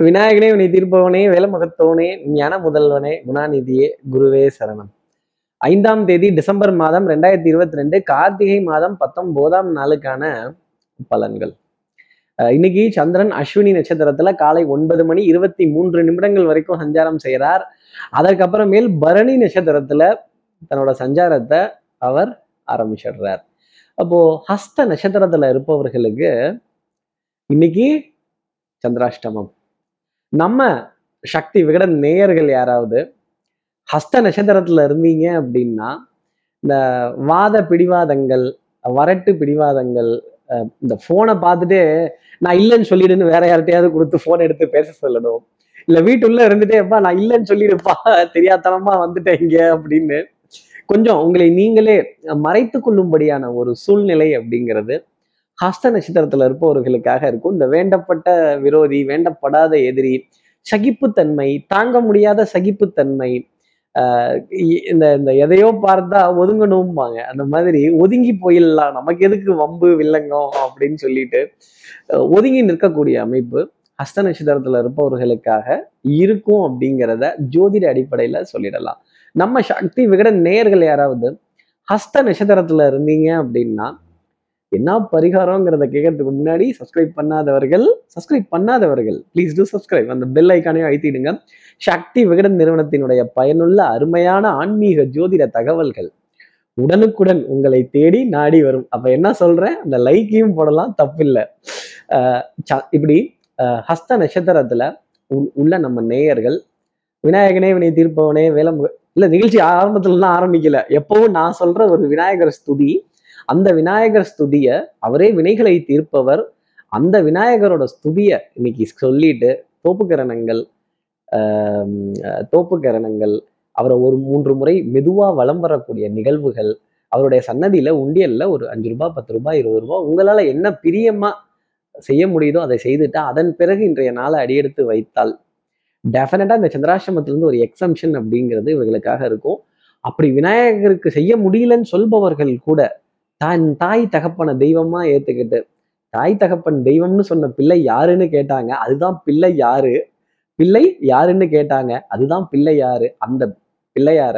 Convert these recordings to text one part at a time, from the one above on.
விநாயகனே வினை தீர்ப்பவனே வேலமுகத்தவனே ஞான முதல்வனே குணாநிதியே குருவே சரணம். ஐந்தாம் தேதி டிசம்பர் மாதம் ரெண்டாயிரத்தி இருபத்தி ரெண்டு கார்த்திகை மாதம் பத்தொன்பதாம் நாளுக்கான பலன்கள். இன்னைக்கு சந்திரன் அஸ்வினி நட்சத்திரத்துல காலை ஒன்பது மணி இருபத்தி மூன்று நிமிடங்கள் வரைக்கும் சஞ்சாரம் செய்கிறார். அதற்கப்புறமேல் பரணி நட்சத்திரத்துல தன்னோட சஞ்சாரத்தை அவர் ஆரம்பிச்சிடுறார். அப்போ ஹஸ்த நட்சத்திரத்துல இருப்பவர்களுக்கு இன்னைக்கு சந்திராஷ்டமம். நம்ம சக்தி விகடன் நேயர்கள் யாராவது ஹஸ்த நட்சத்திரத்தில் இருந்தீங்க அப்படின்னா இந்த வாத பிடிவாதங்கள் வரட்டு பிடிவாதங்கள் இந்த ஃபோனை பார்த்துட்டு நான் இல்லைன்னு சொல்லிடுன்னு வேற யார்கிட்டயாவது கொடுத்து ஃபோன் எடுத்து பேச சொல்லணும். இல்லை வீட்டுள்ள இருந்துட்டே எப்பா நான் இல்லைன்னு சொல்லிடுப்பா தெரியாதனமா வந்துட்டேங்க அப்படின்னு கொஞ்சம் உங்களை நீங்களே மறைத்து கொள்ளும்படியான ஒரு சூழ்நிலை அப்படிங்கிறது ஹஸ்த நட்சத்திரத்துல இருப்பவர்களுக்காக இருக்கும். இந்த வேண்டப்பட்ட விரோதி வேண்டப்படாத எதிரி சகிப்புத்தன்மை தாங்க முடியாத சகிப்புத்தன்மை ஆஹ் இந்த இந்த எதையோ பார்த்தா ஒதுங்கணும்பாங்க. அந்த மாதிரி ஒதுங்கி போயிடலாம். நமக்கு எதுக்கு வம்பு வில்லங்கம் அப்படின்னு சொல்லிட்டு அஹ் ஒதுங்கி நிற்கக்கூடிய அமைப்பு ஹஸ்த நட்சத்திரத்துல இருப்பவர்களுக்காக இருக்கும் அப்படிங்கிறத ஜோதிட அடிப்படையில சொல்லிடலாம். நம்ம சக்தி விகட நேயர்கள் யாராவது ஹஸ்த நட்சத்திரத்துல இருந்தீங்க அப்படின்னா என்ன பரிகாரங்கிறத கேட்கறதுக்கு முன்னாடி சப்ஸ்கிரைப் பண்ணாதவர்கள் சப்ஸ்கிரைப் பண்ணாதவர்கள் ப்ளீஸ் டூ சப்ஸ்கிரைப் அந்த பெல் ஐக்கானையும் அழுத்திடுங்க. சக்தி விகடன் நிறுவனத்தினுடைய பயனுள்ள அருமையான ஆன்மீக ஜோதிட தகவல்கள் உடனுக்குடன் உங்களை தேடி நாடி வரும். அப்ப என்ன சொல்றேன்? அந்த லைக்கையும் போடலாம் தப்பில்லை. ஆஹ் இப்படி ஆஹ் ஹஸ்த நட்சத்திரத்துல உள்ள நம்ம நேயர்கள் விநாயகனே வினை தீர்ப்பவனே வேலமுக இல்ல நிகழ்ச்சி ஆரம்பத்துலலாம் ஆரம்பிக்கல. எப்பவும் நான் சொல்ற ஒரு விநாயகர் ஸ்துதி அந்த விநாயகர் ஸ்துதிய அவரே வினைகளை தீர்ப்பவர். அந்த விநாயகரோட ஸ்துதிய இன்னைக்கு சொல்லிட்டு தோப்புக்கரணங்கள் ஆஹ் தோப்பு தோப்புக்கரணங்கள் அவரை ஒரு மூன்று முறை மெதுவா வலம் வரக்கூடிய நிகழ்வுகள் அவருடைய சன்னதியில உண்டியல்ல ஒரு அஞ்சு ரூபாய் பத்து ரூபாய் இருபது ரூபாய் உங்களால என்ன பிரியமா செய்ய முடியுதோ அதை செய்துட்டா அதன் பிறகு இன்றைய நாளை அடியெடுத்து வைத்தால் டெஃபினட்டா இந்த சந்திராசிரமத்திலிருந்து ஒரு எக்ஸம்ஷன் அப்படிங்கிறது இவர்களுக்காக இருக்கும். அப்படி விநாயகருக்கு செய்ய முடியலன்னு சொல்பவர்கள் கூட தான் தாய் தகப்பனை தெய்வமா ஏத்துக்கிட்டு தாய் தகப்பன் தெய்வம்னு சொன்ன பிள்ளை யாருன்னு கேட்டாங்க அதுதான் பிள்ளை யாரு? பிள்ளை யாருன்னு கேட்டாங்க அதுதான் பிள்ளை யாரு? அந்த பிள்ளையார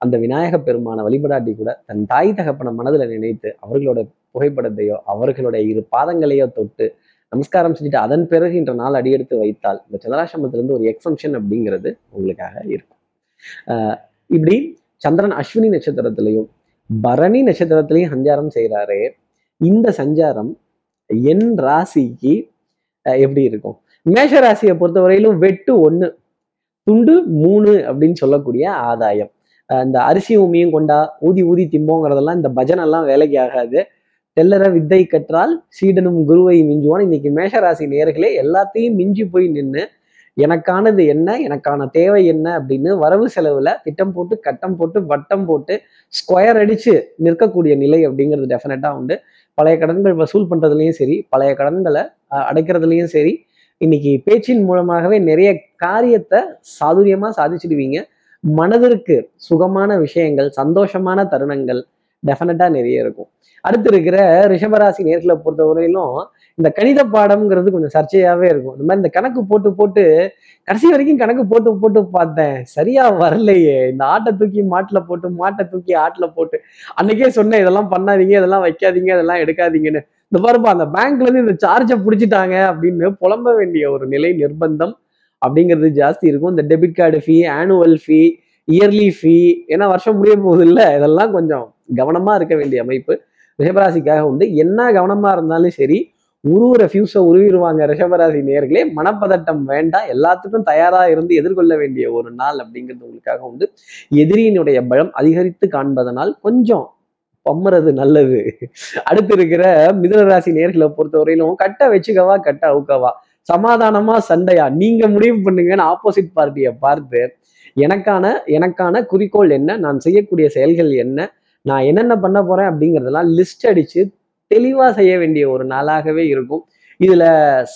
அந்த விநாயக பெருமான வழிபடாட்டி கூட தன் தாய் தகப்பனை மனதுல நினைத்து அவர்களோட புகைப்படத்தையோ அவர்களுடைய இரு பாதங்களையோ தொட்டு நமஸ்காரம் செஞ்சுட்டு அதன் பிறகு இன்ற நாள் அடியெடுத்து வைத்தால் இந்த சந்திராசிரமத்திலிருந்து ஒரு எக்ஸம்ஷன் அப்படிங்கிறது உங்களுக்காக இருக்கும். இப்படி சந்திரன் அஸ்வினி நட்சத்திரத்திலையும் பரணி நட்சத்திரத்திலையும் சஞ்சாரம் செய்கிறாரு இந்த சஞ்சாரம் என் ராசிக்கு எப்படி இருக்கும்? மேஷ ராசியை பொறுத்தவரையிலும் வெட்டு ஒன்று துண்டு மூணு அப்படின்னு சொல்லக்கூடிய ஆதாயம். இந்த அரிசி உமியும் கொண்டா ஊதி ஊதி திம்போங்கிறதெல்லாம் இந்த பஜனெல்லாம் வேலைக்கு ஆகாது. தெல்லற வித்தை கற்றால் சீடனும் குருவை மிஞ்சுவான். இன்னைக்கு மேஷராசி நேர்களே எல்லாத்தையும் மிஞ்சி போய் நின்று எனக்கானது என்ன? எனக்கான தேவை என்ன? அப்படின்னு வரவு செலவுல திட்டம் போட்டு கட்டம் போட்டு வட்டம் போட்டு ஸ்கொயர் அடிச்சு நிற்கக்கூடிய நிலை அப்படிங்கிறது டெஃபினட்டா உண்டு. பழைய கடன்கள் வசூல் பண்றதுலயும் சரி பழைய கடன்களை அடைக்கிறதுலையும் சரி இன்னைக்கு பேச்சின் மூலமாகவே நிறைய காரியத்தை சாதுரியமா சாதிச்சிடுவீங்க. மனதிற்கு சுகமான விஷயங்கள் சந்தோஷமான தருணங்கள் டெஃபினட்டாக நிறைய இருக்கும். அடுத்து இருக்கிற ரிஷபராசி நேர்களை பொறுத்தவரையிலும் இந்த கணித பாடம்ங்கிறது கொஞ்சம் சர்ச்சையாகவே இருக்கும். இந்த மாதிரி இந்த கணக்கு போட்டு போட்டு கடைசி வரைக்கும் கணக்கு போட்டு போட்டு பார்த்தேன். சரியா வரலையே. இந்த ஆட்டை தூக்கி மாட்டில் போட்டு மாட்டை தூக்கி ஆட்டில் போட்டு. அன்னைக்கே சொன்னேன் இதெல்லாம் பண்ணாதீங்க இதெல்லாம் வைக்காதீங்க இதெல்லாம் எடுக்காதீங்கன்னு. இந்த பாருப்பா அந்த பேங்க்ல இருந்து இந்த சார்ஜை பிடிச்சிட்டாங்க அப்படின்னு புலம்ப வேண்டிய ஒரு நிலை நிர்பந்தம் அப்படிங்கிறது ஜாஸ்தி இருக்கும். இந்த debit card fee annual fee yearly fee ஏன்னா வருஷம் முடிய போகுது இல்லை இதெல்லாம் கொஞ்சம் கவனமா இருக்க வேண்டிய அமைப்பு ரிஷபராசிக்காக உண்டு. என்ன கவனமா இருந்தாலும் சரி உருவுற ஃபியூஸை உருவிடுவாங்க ரிஷபராசி நேர்களே. மனப்பதட்டம் வேண்டாம். எல்லாத்துக்கும் தயாரா இருந்து எதிர்கொள்ள வேண்டிய ஒரு நாள் அப்படிங்கிறது உங்களுக்காக உண்டு. எதிரியினுடைய பலம் அதிகரித்து காண்பதனால் கொஞ்சம் பம்முறது நல்லது. அடுத்து இருக்கிற மிதுனராசி நேர்களை பொறுத்தவரையிலும் கட்ட வச்சுக்கவா கட்ட அவுக்கவா? சமாதானமா சண்டையா? நீங்க முடிவு பண்ணுங்கன்னு ஆப்போசிட் பார்ட்டியை பார்த்து எனக்கான எனக்கான குறிக்கோள் என்ன? நான் செய்யக்கூடிய செயல்கள் என்ன? நான் என்னென்ன பண்ண போறேன் அப்படிங்கிறதெல்லாம் லிஸ்ட் அடிச்சு தெளிவா செய்ய வேண்டிய ஒரு நாளாகவே இருக்கும். இதுல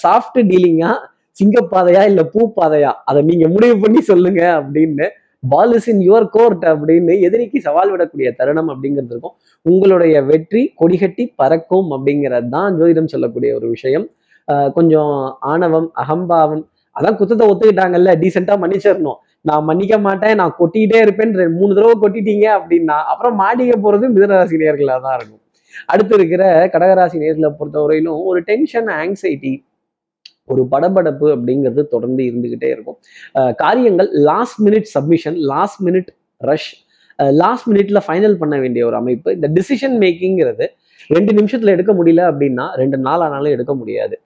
சாஃப்ட் டீலிங்கா சிங்கப்பாதையா இல்ல பூ பாதையா? அதை நீங்க முடிவு பண்ணி சொல்லுங்க அப்படின்னு ball is in your court அப்படின்னு எதிரிக்கு சவால் விடக்கூடிய தருணம் அப்படிங்கிறது இருக்கும். உங்களுடைய வெற்றி கொடிகட்டி பறக்கும் அப்படிங்கிறது தான் ஜோதிடம் சொல்லக்கூடிய ஒரு விஷயம். கொஞ்சம் ஆணவம் அகம்பாவம் அதான் குத்தத்தை ஒத்துக்கிட்டாங்கல்ல டீசெண்டா மன்னிச்சிடணும். நான் மன்னிக்க மாட்டேன் நான் கொட்டிக்கிட்டே இருப்பேன் ரெண்டு மூணு தடவை கொட்டிட்டீங்க அப்படின்னா அப்புறம் மாட்டிக்க போறது மிதனராசி நேர்களாக தான் இருக்கும். அடுத்து இருக்கிற கடகராசி நேர்களை பொறுத்தவரையிலும் ஒரு டென்ஷன் ஆங்ஸைட்டி ஒரு படபடப்பு அப்படிங்கிறது தொடர்ந்து இருந்துகிட்டே இருக்கும். காரியங்கள் last minute submission last minute rush last மினிட்ல ஃபைனல் பண்ண வேண்டிய ஒரு அமைப்பு. இந்த டிசிஷன் மேக்கிங்கிறது ரெண்டு நிமிஷத்துல எடுக்க முடியல அப்படின்னா ரெண்டு நாள் ஆனாலும் எடுக்க முடியாது.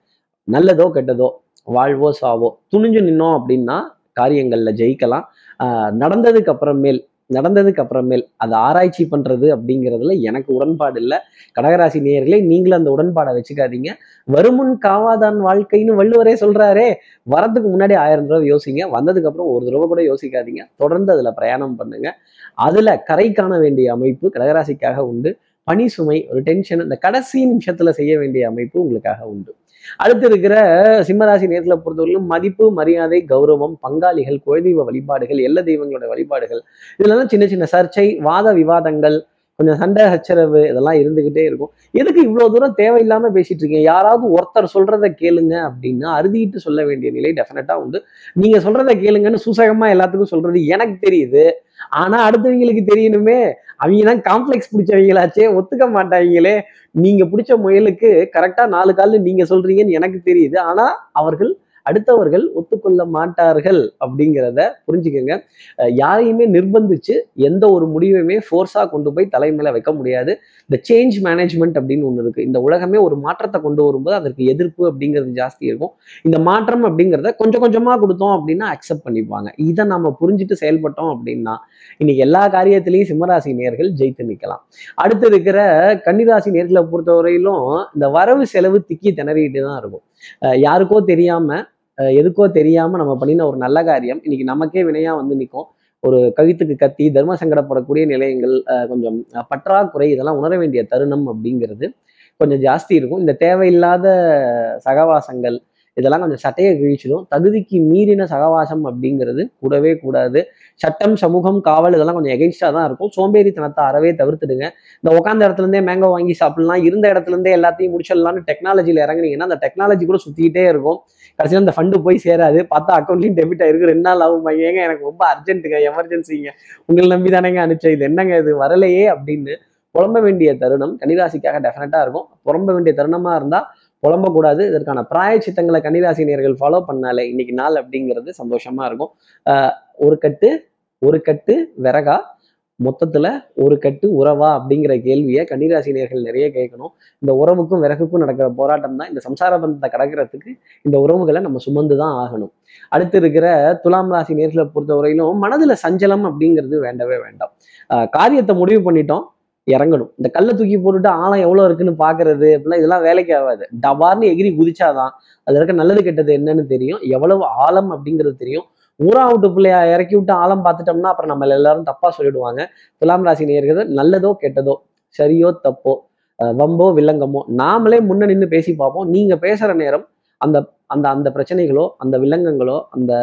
நல்லதோ கெட்டதோ வாழ்வோ சாவோ துணிஞ்சு நின்னோம் அப்படின்னா காரியங்கள்ல ஜெயிக்கலாம். ஆஹ் நடந்ததுக்கு அப்புறமேல் நடந்ததுக்கு அப்புறமேல் அதை ஆராய்ச்சி பண்றது அப்படிங்கிறதுல எனக்கு உடன்பாடு இல்லை. கடகராசி நேயர்களே நீங்களும் அந்த உடன்பாடை வச்சுக்காதீங்க. வருமுன் காவாதான் வாழ்க்கைன்னு வள்ளுவரே சொல்றாரே. வரதுக்கு முன்னாடி ஆயிரம் ரூபா யோசிங்க. வந்ததுக்கப்புறம் ஒரு தடவை கூட யோசிக்காதீங்க. தொடர்ந்து அதுல பிரயாணம் பண்ணுங்க. அதுல கரை காண வேண்டிய அமைப்பு கடகராசிக்காக உண்டு. பணி சுமை ஒரு டென்ஷன் இந்த கடைசி நிமிஷத்தில் செய்ய வேண்டிய அமைப்பு உங்களுக்காக உண்டு. அடுத்து இருக்கிற சிம்மராசி நேரத்தில் பொறுத்தவரையிலும் மதிப்பு மரியாதை கௌரவம் பங்காளிகள் குலதெய்வ வழிபாடுகள் எல்ல தெய்வங்களோட வழிபாடுகள் இதெல்லாம் சின்ன சின்ன சர்ச்சை வாத விவாதங்கள் கொஞ்சம் சண்டை சச்சரவு இதெல்லாம் இருந்துகிட்டே இருக்கும். எதுக்கு இவ்வளோ தூரம் தேவையில்லாம பேசிட்டு இருக்கீங்க? யாராவது ஒருத்தர் சொல்றத கேளுங்க அப்படின்னா அறுதிட்டு சொல்ல வேண்டிய நிலை டெஃபினட்டா உண்டு. நீங்க சொல்றத கேளுங்கன்னு சூசகமா எல்லாத்துக்கும் சொல்றது எனக்கு தெரியுது. ஆனா அடுத்தவங்களுக்கு தெரியணுமே. அவங்க தான் காம்ப்ளெக்ஸ் பிடிச்சவங்களாச்சே ஒத்துக்க மாட்டாங்களே நீங்க பிடிச்ச முயலுக்கு கரெக்டா நாலு கால் நீங்க சொல்றீங்கன்னு எனக்கு தெரியுது. ஆனா அவர்கள் அடுத்தவர்கள் ஒத்துக்கொள்ள மாட்டார்கள் அப்படிங்கிறத புரிஞ்சுக்கோங்க. யாரையுமே நிர்பந்திச்சு எந்த ஒரு முடிவையுமே ஃபோர்ஸா கொண்டு போய் தலைமையில வைக்க முடியாது. இந்த சேஞ்ச் மேனேஜ்மெண்ட் அப்படின்னு ஒன்று இருக்கு. இந்த உலகமே ஒரு மாற்றத்தை கொண்டு வரும்போது அதற்கு எதிர்ப்பு அப்படிங்கிறது ஜாஸ்தி இருக்கும். இந்த மாற்றம் அப்படிங்கிறத கொஞ்சம் கொஞ்சமா கொடுத்தோம் அப்படின்னா அக்செப்ட் பண்ணிப்பாங்க. இதை நம்ம புரிஞ்சுட்டு செயல்பட்டோம் அப்படின்னா இன்னைக்கு எல்லா காரியத்திலையும் சிம்மராசி நேர்கள் ஜெயித்து நிற்கலாம் அடுத்து இருக்கிற கன்னிராசி நேர்களை பொறுத்தவரையிலும் இந்த வரவு செலவு திக்கி திணறிட்டு தான் இருக்கும். யாருக்கோ தெரியாம எதுக்கோ தெரியாம நம்ம பண்ணின ஒரு நல்ல காரியம். இன்னைக்கு நமக்கே வினையா வந்து நிற்கும் ஒரு கவித்துக்கு கத்தி தர்ம சங்கடப்படக்கூடிய நிலையங்கள் அஹ் கொஞ்சம் அஹ் பற்றாக்குறை இதெல்லாம் உணர வேண்டிய தருணம் அப்படிங்கிறது கொஞ்சம் ஜாஸ்தி இருக்கும். இந்த தேவையில்லாத சகவாசங்கள் இதெல்லாம் கொஞ்சம் சட்டையை கிழிச்சிடும். தகுதிக்கு மீறின சகவாசம் அப்படிங்கிறது கூடவே கூடாது. சட்டம் சமூகம் காவல் இதெல்லாம் கொஞ்சம் எகெயின்ஸ்டாக தான் இருக்கும். சோம்பேறித்தனத்தை அறவே தவிர்த்துடுங்க. இந்த உட்காந்த இடத்துலேருந்தே மேங்கோ வாங்கி சாப்பிடலாம். இருந்த இடத்துலேருந்தே எல்லாத்தையும் முடிச்சிடலாம்னு டெக்னாலஜியில் இறங்குனீங்கன்னா அந்த டெக்னாலஜி கூட சுற்றிக்கிட்டே இருக்கும். கடைசியில் அந்த ஃபண்டு போய் சேராது. பார்த்தா அக்கௌண்ட்லையும் டெபிட் ஆகிருக்கு ரெண்டு நாள் ஆகும்? ஏங்க எனக்கு ரொம்ப அர்ஜென்ட்டுங்க எமர்ஜென்சிங்க உங்களை நம்பி தானேங்க அனுப்பிச்சேன். இது என்னங்க இது? வரலையே அப்படின்னு புலம்ப வேண்டிய தருணம் கன்னிராசிக்காக டெஃபினட்டாக இருக்கும். புலம்ப வேண்டிய தருணமாக இருந்தால் புலம்பக்கூடாது. இதற்கான பிராயச்சித்தங்களை கன்னிராசினியர்கள் ஃபாலோ பண்ணாலே இன்னைக்கு நாள் அப்படிங்கிறது சந்தோஷமா இருக்கும். ஆஹ் ஒரு கட்டு ஒரு கட்டு விறகா மொத்தத்துல ஒரு கட்டு உறவா அப்படிங்கிற கேள்வியை கன்னிராசினியர்கள் நிறைய கேட்கணும். இந்த உறவுக்கும் விறகுக்கும் நடக்கிற போராட்டம் தான். இந்த சம்சார பந்தத்தை கடக்கிறதுக்கு இந்த உறவுகளை நம்ம சுமந்து தான் ஆகணும். அடுத்து இருக்கிற துலாம் ராசி நேர்களை பொறுத்தவரையிலும் மனதுல சஞ்சலம் அப்படிங்கிறது வேண்டவே வேண்டாம். ஆஹ் காரியத்தை முடிவு பண்ணிட்டோம். இறங்கணும். இந்த கல்லை தூக்கி போட்டுட்டு ஆழம் எவ்வளோ இருக்குன்னு பார்க்கறது அப்படிலாம் இதெல்லாம் வேலைக்கு ஆகாது. டபார்னு எகிரி குதிச்சாதான் அதில் இருக்க நல்லது கெட்டது என்னன்னு தெரியும். எவ்வளவு ஆழம் அப்படிங்கிறது தெரியும். ஊரா விட்டு பிள்ளையா இறக்கி விட்டு ஆழம் பார்த்துட்டோம்னா அப்புறம் நம்ம எல்லாரும் தப்பா சொல்லிடுவாங்க. துலாம் ராசி நேர்கள் நல்லதோ கெட்டதோ சரியோ தப்போ வம்போ வில்லங்கமோ நாமளே முன்ன நின்று பேசி பார்ப்போம். நீங்க பேசுற நேரம் அந்த அந்த அந்த பிரச்சனைகளோ அந்த வில்லங்கங்களோ அந்த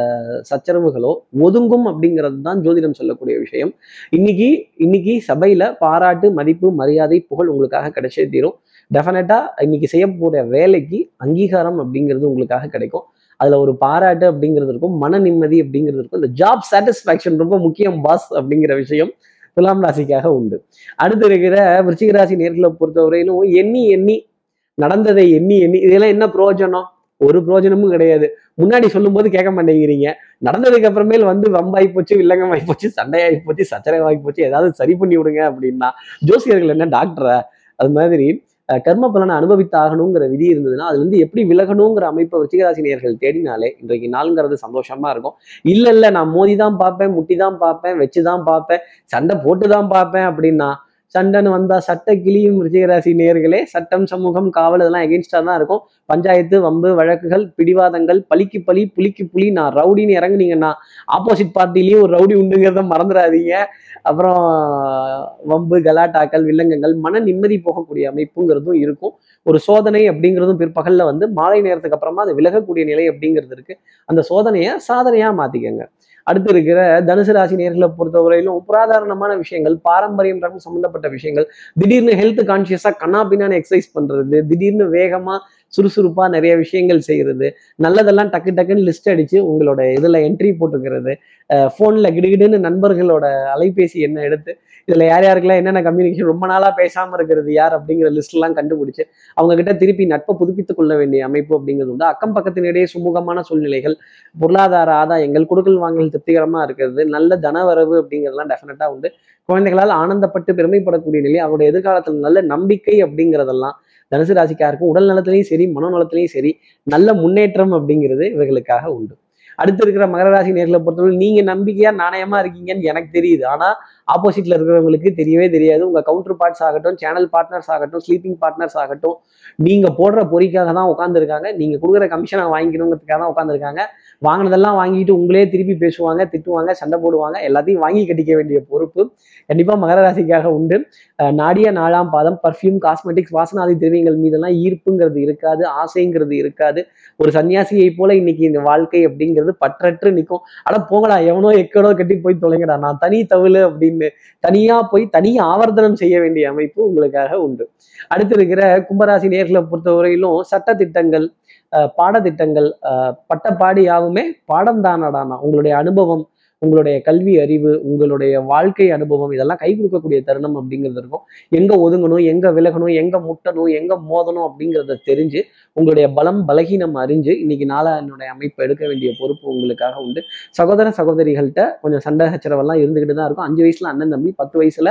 சச்சரவுகளோ ஒதுங்கும் அப்படிங்கிறது தான் ஜோதிடம் சொல்லக்கூடிய விஷயம். இன்னைக்கு இன்னைக்கு சபையில பாராட்டு மதிப்பு மரியாதை புகழ் உங்களுக்காக கிடைச்சே தீரும். டெஃபினட்டா இன்னைக்கு செய்ய போற வேலைக்கு அங்கீகாரம் அப்படிங்கிறது உங்களுக்காக கிடைக்கும். அதுல ஒரு பாராட்டு அப்படிங்கிறது இருக்கும் மன நிம்மதி அப்படிங்கிறது இருக்கும். இந்த ஜாப் சாட்டிஸ்ஃபேக்ஷன் ரொம்ப முக்கியம் பாஸ் அப்படிங்கிற விஷயம் துலாம் ராசிக்காக உண்டு. அடுத்து இருக்கிற விருச்சிக ராசி நேர்களை பொறுத்தவரையிலும் எண்ணி எண்ணி நடந்ததை எண்ணி எண்ணி இதெல்லாம் என்ன பிரயோஜனம்? ஒரு பிரயோஜனமும் கிடையாது. முன்னாடி சொல்லும்போது கேட்க மாட்டேங்கிறீங்க. நடந்ததுக்கு அப்புறமேல் வந்து வம்பாய் போச்சு வில்லங்கமாயி போச்சு சண்டையாகி போச்சு சச்சரவாகி போச்சு ஏதாவது சரி பண்ணி விடுங்க அப்படின்னா ஜோசியர்கள் என்ன டாக்டரா? அது மாதிரி கர்ம பலனை அனுபவித்தாகணுங்கிற விதி இருந்ததுன்னா அதுல இருந்து எப்படி விலகணுங்கிற அமைப்பை விருச்சிகராசினியர்கள் தேடினாலே இன்றைக்கு நாளுங்கிறது சந்தோஷமா இருக்கும். இல்ல இல்ல நான் மோதி தான் பார்ப்பேன் முட்டி தான் பார்ப்பேன் வச்சு தான் பார்ப்பேன் சண்டை போட்டு தான் பார்ப்பேன் அப்படின்னா சண்டைன்னு வந்தா சட்ட கிளியும் ரிஷிகராசி நேர்களே சட்டம் சமூகம் காவல் இதெல்லாம் எகென்ஸ்டா தான் இருக்கும். பஞ்சாயத்து வம்பு வழக்குகள் பிடிவாதங்கள் பலிக்கு பலி புலிக்கு புலி நான் ரவுடின்னு இறங்குனீங்கன்னா ஆப்போசிட் பார்ட்டிலையும் ஒரு ரவுடி உண்டுங்கிறத மறந்துடாதீங்க. அப்புறம் வம்பு கலாட்டாக்கள் வில்லங்கங்கள் மன நிம்மதி போகக்கூடிய அமைப்புங்கிறதும் இருக்கும். ஒரு சோதனை அப்படிங்கிறதும் பிற்பகல்ல வந்து மாலை நேரத்துக்கு அப்புறமா அது விலகக்கூடிய நிலை அப்படிங்கிறது இருக்கு. அந்த சோதனையை சாதனையா மாத்திக்கங்க. அடுத்து இருக்கிற தனுசு ராசி நேர்களை பொறுத்தவரையிலும் புராதாரணமான விஷயங்கள் பாரம்பரியம் சம்பந்தப்பட்ட விஷயங்கள் திடீர்னு ஹெல்த் கான்சியஸா கண்ணா பின்னான்னு எக்ஸசைஸ் பண்றது திடீர்னு வேகமா சுறுசுறுப்பாக நிறைய விஷயங்கள் செய்கிறது நல்லதெல்லாம் டக்கு டக்குன்னு லிஸ்ட் அடித்து உங்களோட இதில் என்ட்ரி போட்டுக்கிறது. ஃபோனில் கிடுகிடுன்னு நண்பர்களோட அலைபேசி என்ன எடுத்து இதில் யார் யாருக்கெல்லாம் என்னென்ன கம்யூனிகேஷன் ரொம்ப நாளாக பேசாமல் இருக்கிறது யார் அப்படிங்கிற லிஸ்ட்லாம் கண்டுபிடிச்சி கண்டுபிடிச்சு அவங்க கிட்ட திருப்பி நட்பை புதுப்பித்துக் கொள்ள வேண்டிய அமைப்பு அப்படிங்கிறது உண்டு. அக்கம் பக்கத்தினிடையே சுமூகமான சூழ்நிலைகள் பொருளாதார ஆதாயங்கள் கொடுக்கல் வாங்கல் திருப்திகரமாக இருக்கிறது நல்ல தனவரவு அப்படிங்கிறதுலாம் டெஃபினட்டாக உண்டு. குழந்தைகளால் ஆனந்தப்பட்டு பெருமைப்படக்கூடிய நிலை அவருடைய எதிர்காலத்தில் நல்ல நம்பிக்கை அப்படிங்கிறதெல்லாம் தனுசு ராசிக்காருக்கும் உடல் நலத்திலையும் சரி மனோநலத்திலையும் சரி நல்ல முன்னேற்றம் அப்படிங்கிறது இவர்களுக்காக உண்டு. அடுத்து இருக்கிற மகர ராசி நேர்களை பொறுத்தவரை நீங்க நம்பிக்கையா நாணயமா இருக்கீங்கன்னு எனக்கு தெரியுது. ஆனா ஆப்போசிட்ல இருக்கிறவங்களுக்கு தெரியவே தெரியாது. உங்க கவுண்டர் பார்ட்ஸ் ஆகட்டும் சேனல் பார்ட்னர்ஸ் ஆகட்டும் ஸ்லீப்பிங் பார்ட்னர்ஸ் ஆகட்டும் நீங்க போடுற பொறிக்காக தான் உட்காந்துருக்காங்க நீங்க கொடுக்குற கமிஷனை வாங்கிக்கணுங்கிறதுக்காக தான் உட்காந்துருக்காங்க வாங்கினதெல்லாம் வாங்கிட்டு உங்களே திருப்பி பேசுவாங்க திட்டுவாங்க சண்டை போடுவாங்க. எல்லாத்தையும் வாங்கி கட்டிக்க வேண்டிய பொறுப்பு கண்டிப்பாக மகர ராசிக்காக உண்டு. நாடிய நாலாம் பாதம் பர்ஃப்யூம் காஸ்மெட்டிக்ஸ் வாசனாதி திரவியங்கள் மீதெல்லாம் ஈர்ப்புங்கிறது இருக்காது ஆசைங்கிறது இருக்காது. ஒரு சன்னியாசியை போல இன்னைக்கு இந்த வாழ்க்கை அப்படிங்கிறது பற்றற்று நிற்கும். ஆனால் போங்கடா எவனோ எக்கடோ கட்டி போய் தொலைங்கடா நான் தனி தவிழு அப்படின்னு தனியாக போய் தனி ஆவர்த்தனம் செய்ய வேண்டிய அமைப்பு உங்களுக்காக உண்டு. அடுத்து இருக்கிற கும்பராசி நேர்களை பொறுத்தவரையிலும் சட்ட திட்டங்கள் பாடத்திட்டங்கள் அஹ் பட்டப்பாடி யாவுமே பாடம் தானடானா? உங்களுடைய அனுபவம் உங்களுடைய கல்வி அறிவு உங்களுடைய வாழ்க்கை அனுபவம் இதெல்லாம் கை கொடுக்கக்கூடிய தருணம் அப்படிங்கிறது இருக்கும். எங்க ஒதுங்கணும் எங்க விலகணும் எங்க முட்டணும் எங்க மோதணும் அப்படிங்கிறத தெரிஞ்சு உங்களுடைய பலம் பலகீனம் அறிஞ்சு இன்னைக்கு என்னுடைய அமைப்பு எடுக்க வேண்டிய பொறுப்பு உங்களுக்காக உண்டு. சகோதர சகோதரிகள்கிட்ட கொஞ்சம் சண்டை சச்சரவெல்லாம் இருந்துகிட்டு தான் இருக்கும். அஞ்சு வயசுல அண்ணன் தம்பி பத்து வயசுல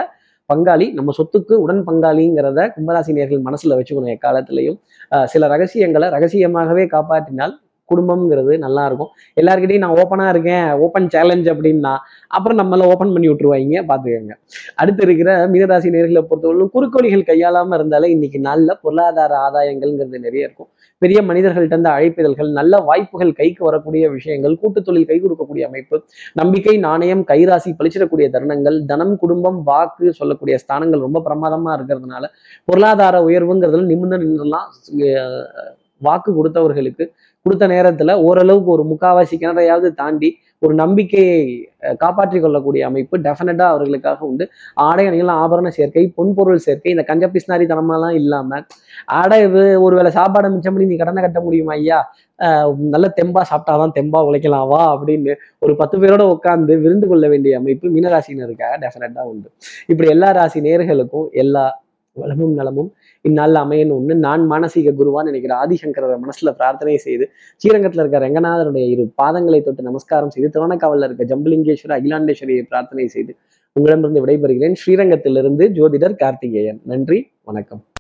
பங்காளி நம்ம சொத்துக்கு உடன் பங்காளிங்கிறத கும்பராசி நேர்கள் மனசுல வச்சுக்கணும் எக்காலத்திலையும். சில ரகசியங்களை ரகசியமாகவே காப்பாற்றினால் குடும்பம்ங்கிறது நல்லா இருக்கும் எல்லாருக்கிட்டையும் நான் ஓப்பனா இருக்கேன் ஓப்பன் சேலஞ்ச் அப்படின்னா அப்புறம் நம்மள ஓப்பன் பண்ணி விட்டுருவாங்க பார்த்துக்கோங்க. அடுத்து இருக்கிற மீனராசி நேர்களை பொறுத்தவரைக்கும் குறுக்கோளிகள் கையாளாம இருந்தாலே இன்னைக்கு நல்ல பொருளாதார ஆதாயங்கள்ங்கிறது நிறைய இருக்கும். பெரிய மனிதர்கள்ட்ட இருந்து அழைப்பிதழ்கள் நல்ல வாய்ப்புகள் கைக்கு வரக்கூடிய விஷயங்கள் கூட்டு தொழில் கை கொடுக்கக்கூடிய அமைப்பு நம்பிக்கை நாணயம் கைராசி பழிச்சிடக்கூடிய தருணங்கள் தனம் குடும்பம் வாக்கு சொல்லக்கூடிய ஸ்தானங்கள் ரொம்ப பிரமாதமா இருக்கிறதுனால பொருளாதார உயர்வுங்கிறதுல நிமிர்ந்து நின்றுலாம் வாக்கு கொடுத்தவர்களுக்கு கொடுத்த நேரத்துல ஓரளவுக்கு ஒரு முக்காவாசி கிணறையாவது தாண்டி ஒரு நம்பிக்கையை காப்பாற்றி கொள்ளக்கூடிய அமைப்பு டெஃபினட்டாக அவர்களுக்காக உண்டு. ஆடை அணிகள் ஆபரண சேர்க்கை பொன்பொருள் சேர்க்கை இந்த கஞ்ச பிஸ்னாரி தனமெல்லாம் இல்லாம ஆடை இது- ஒருவேளை சாப்பாடை மிச்சம் பண்ணி நீ கடனை கட்ட முடியுமா ஐயா? நல்ல தெம்பா சாப்பிட்டாதான் தெம்பா உழைக்கலாம் வா அப்படின்னு ஒரு பத்து பேரோட உட்கார்ந்து விருந்து கொள்ள வேண்டிய அமைப்பு மீனராசினருக்காக டெஃபினட்டாக உண்டு. இப்படி எல்லா ராசி நேர்களுக்கும் எல்லா வளமும் நலமும் இந்நாளில் அமையணும்னு நான் மானசீக குருவான்னு நினைக்கிற ஆதிசங்கர மனசுல பிரார்த்தனை செய்து ஸ்ரீரங்கத்துல இருக்க ரங்கநாதருடைய இரு பாதங்களை தொட்டு நமஸ்காரம் செய்து திருவண்ணக்காவலில் இருக்க ஜம்புலிங்கேஸ்வர அகிலாண்டேஸ்வரியை பிரார்த்தனை செய்து உங்களிடமிருந்து விடைபெறுகிறேன். ஸ்ரீரங்கத்திலிருந்து ஜோதிடர் கார்த்திகேயன். நன்றி வணக்கம்.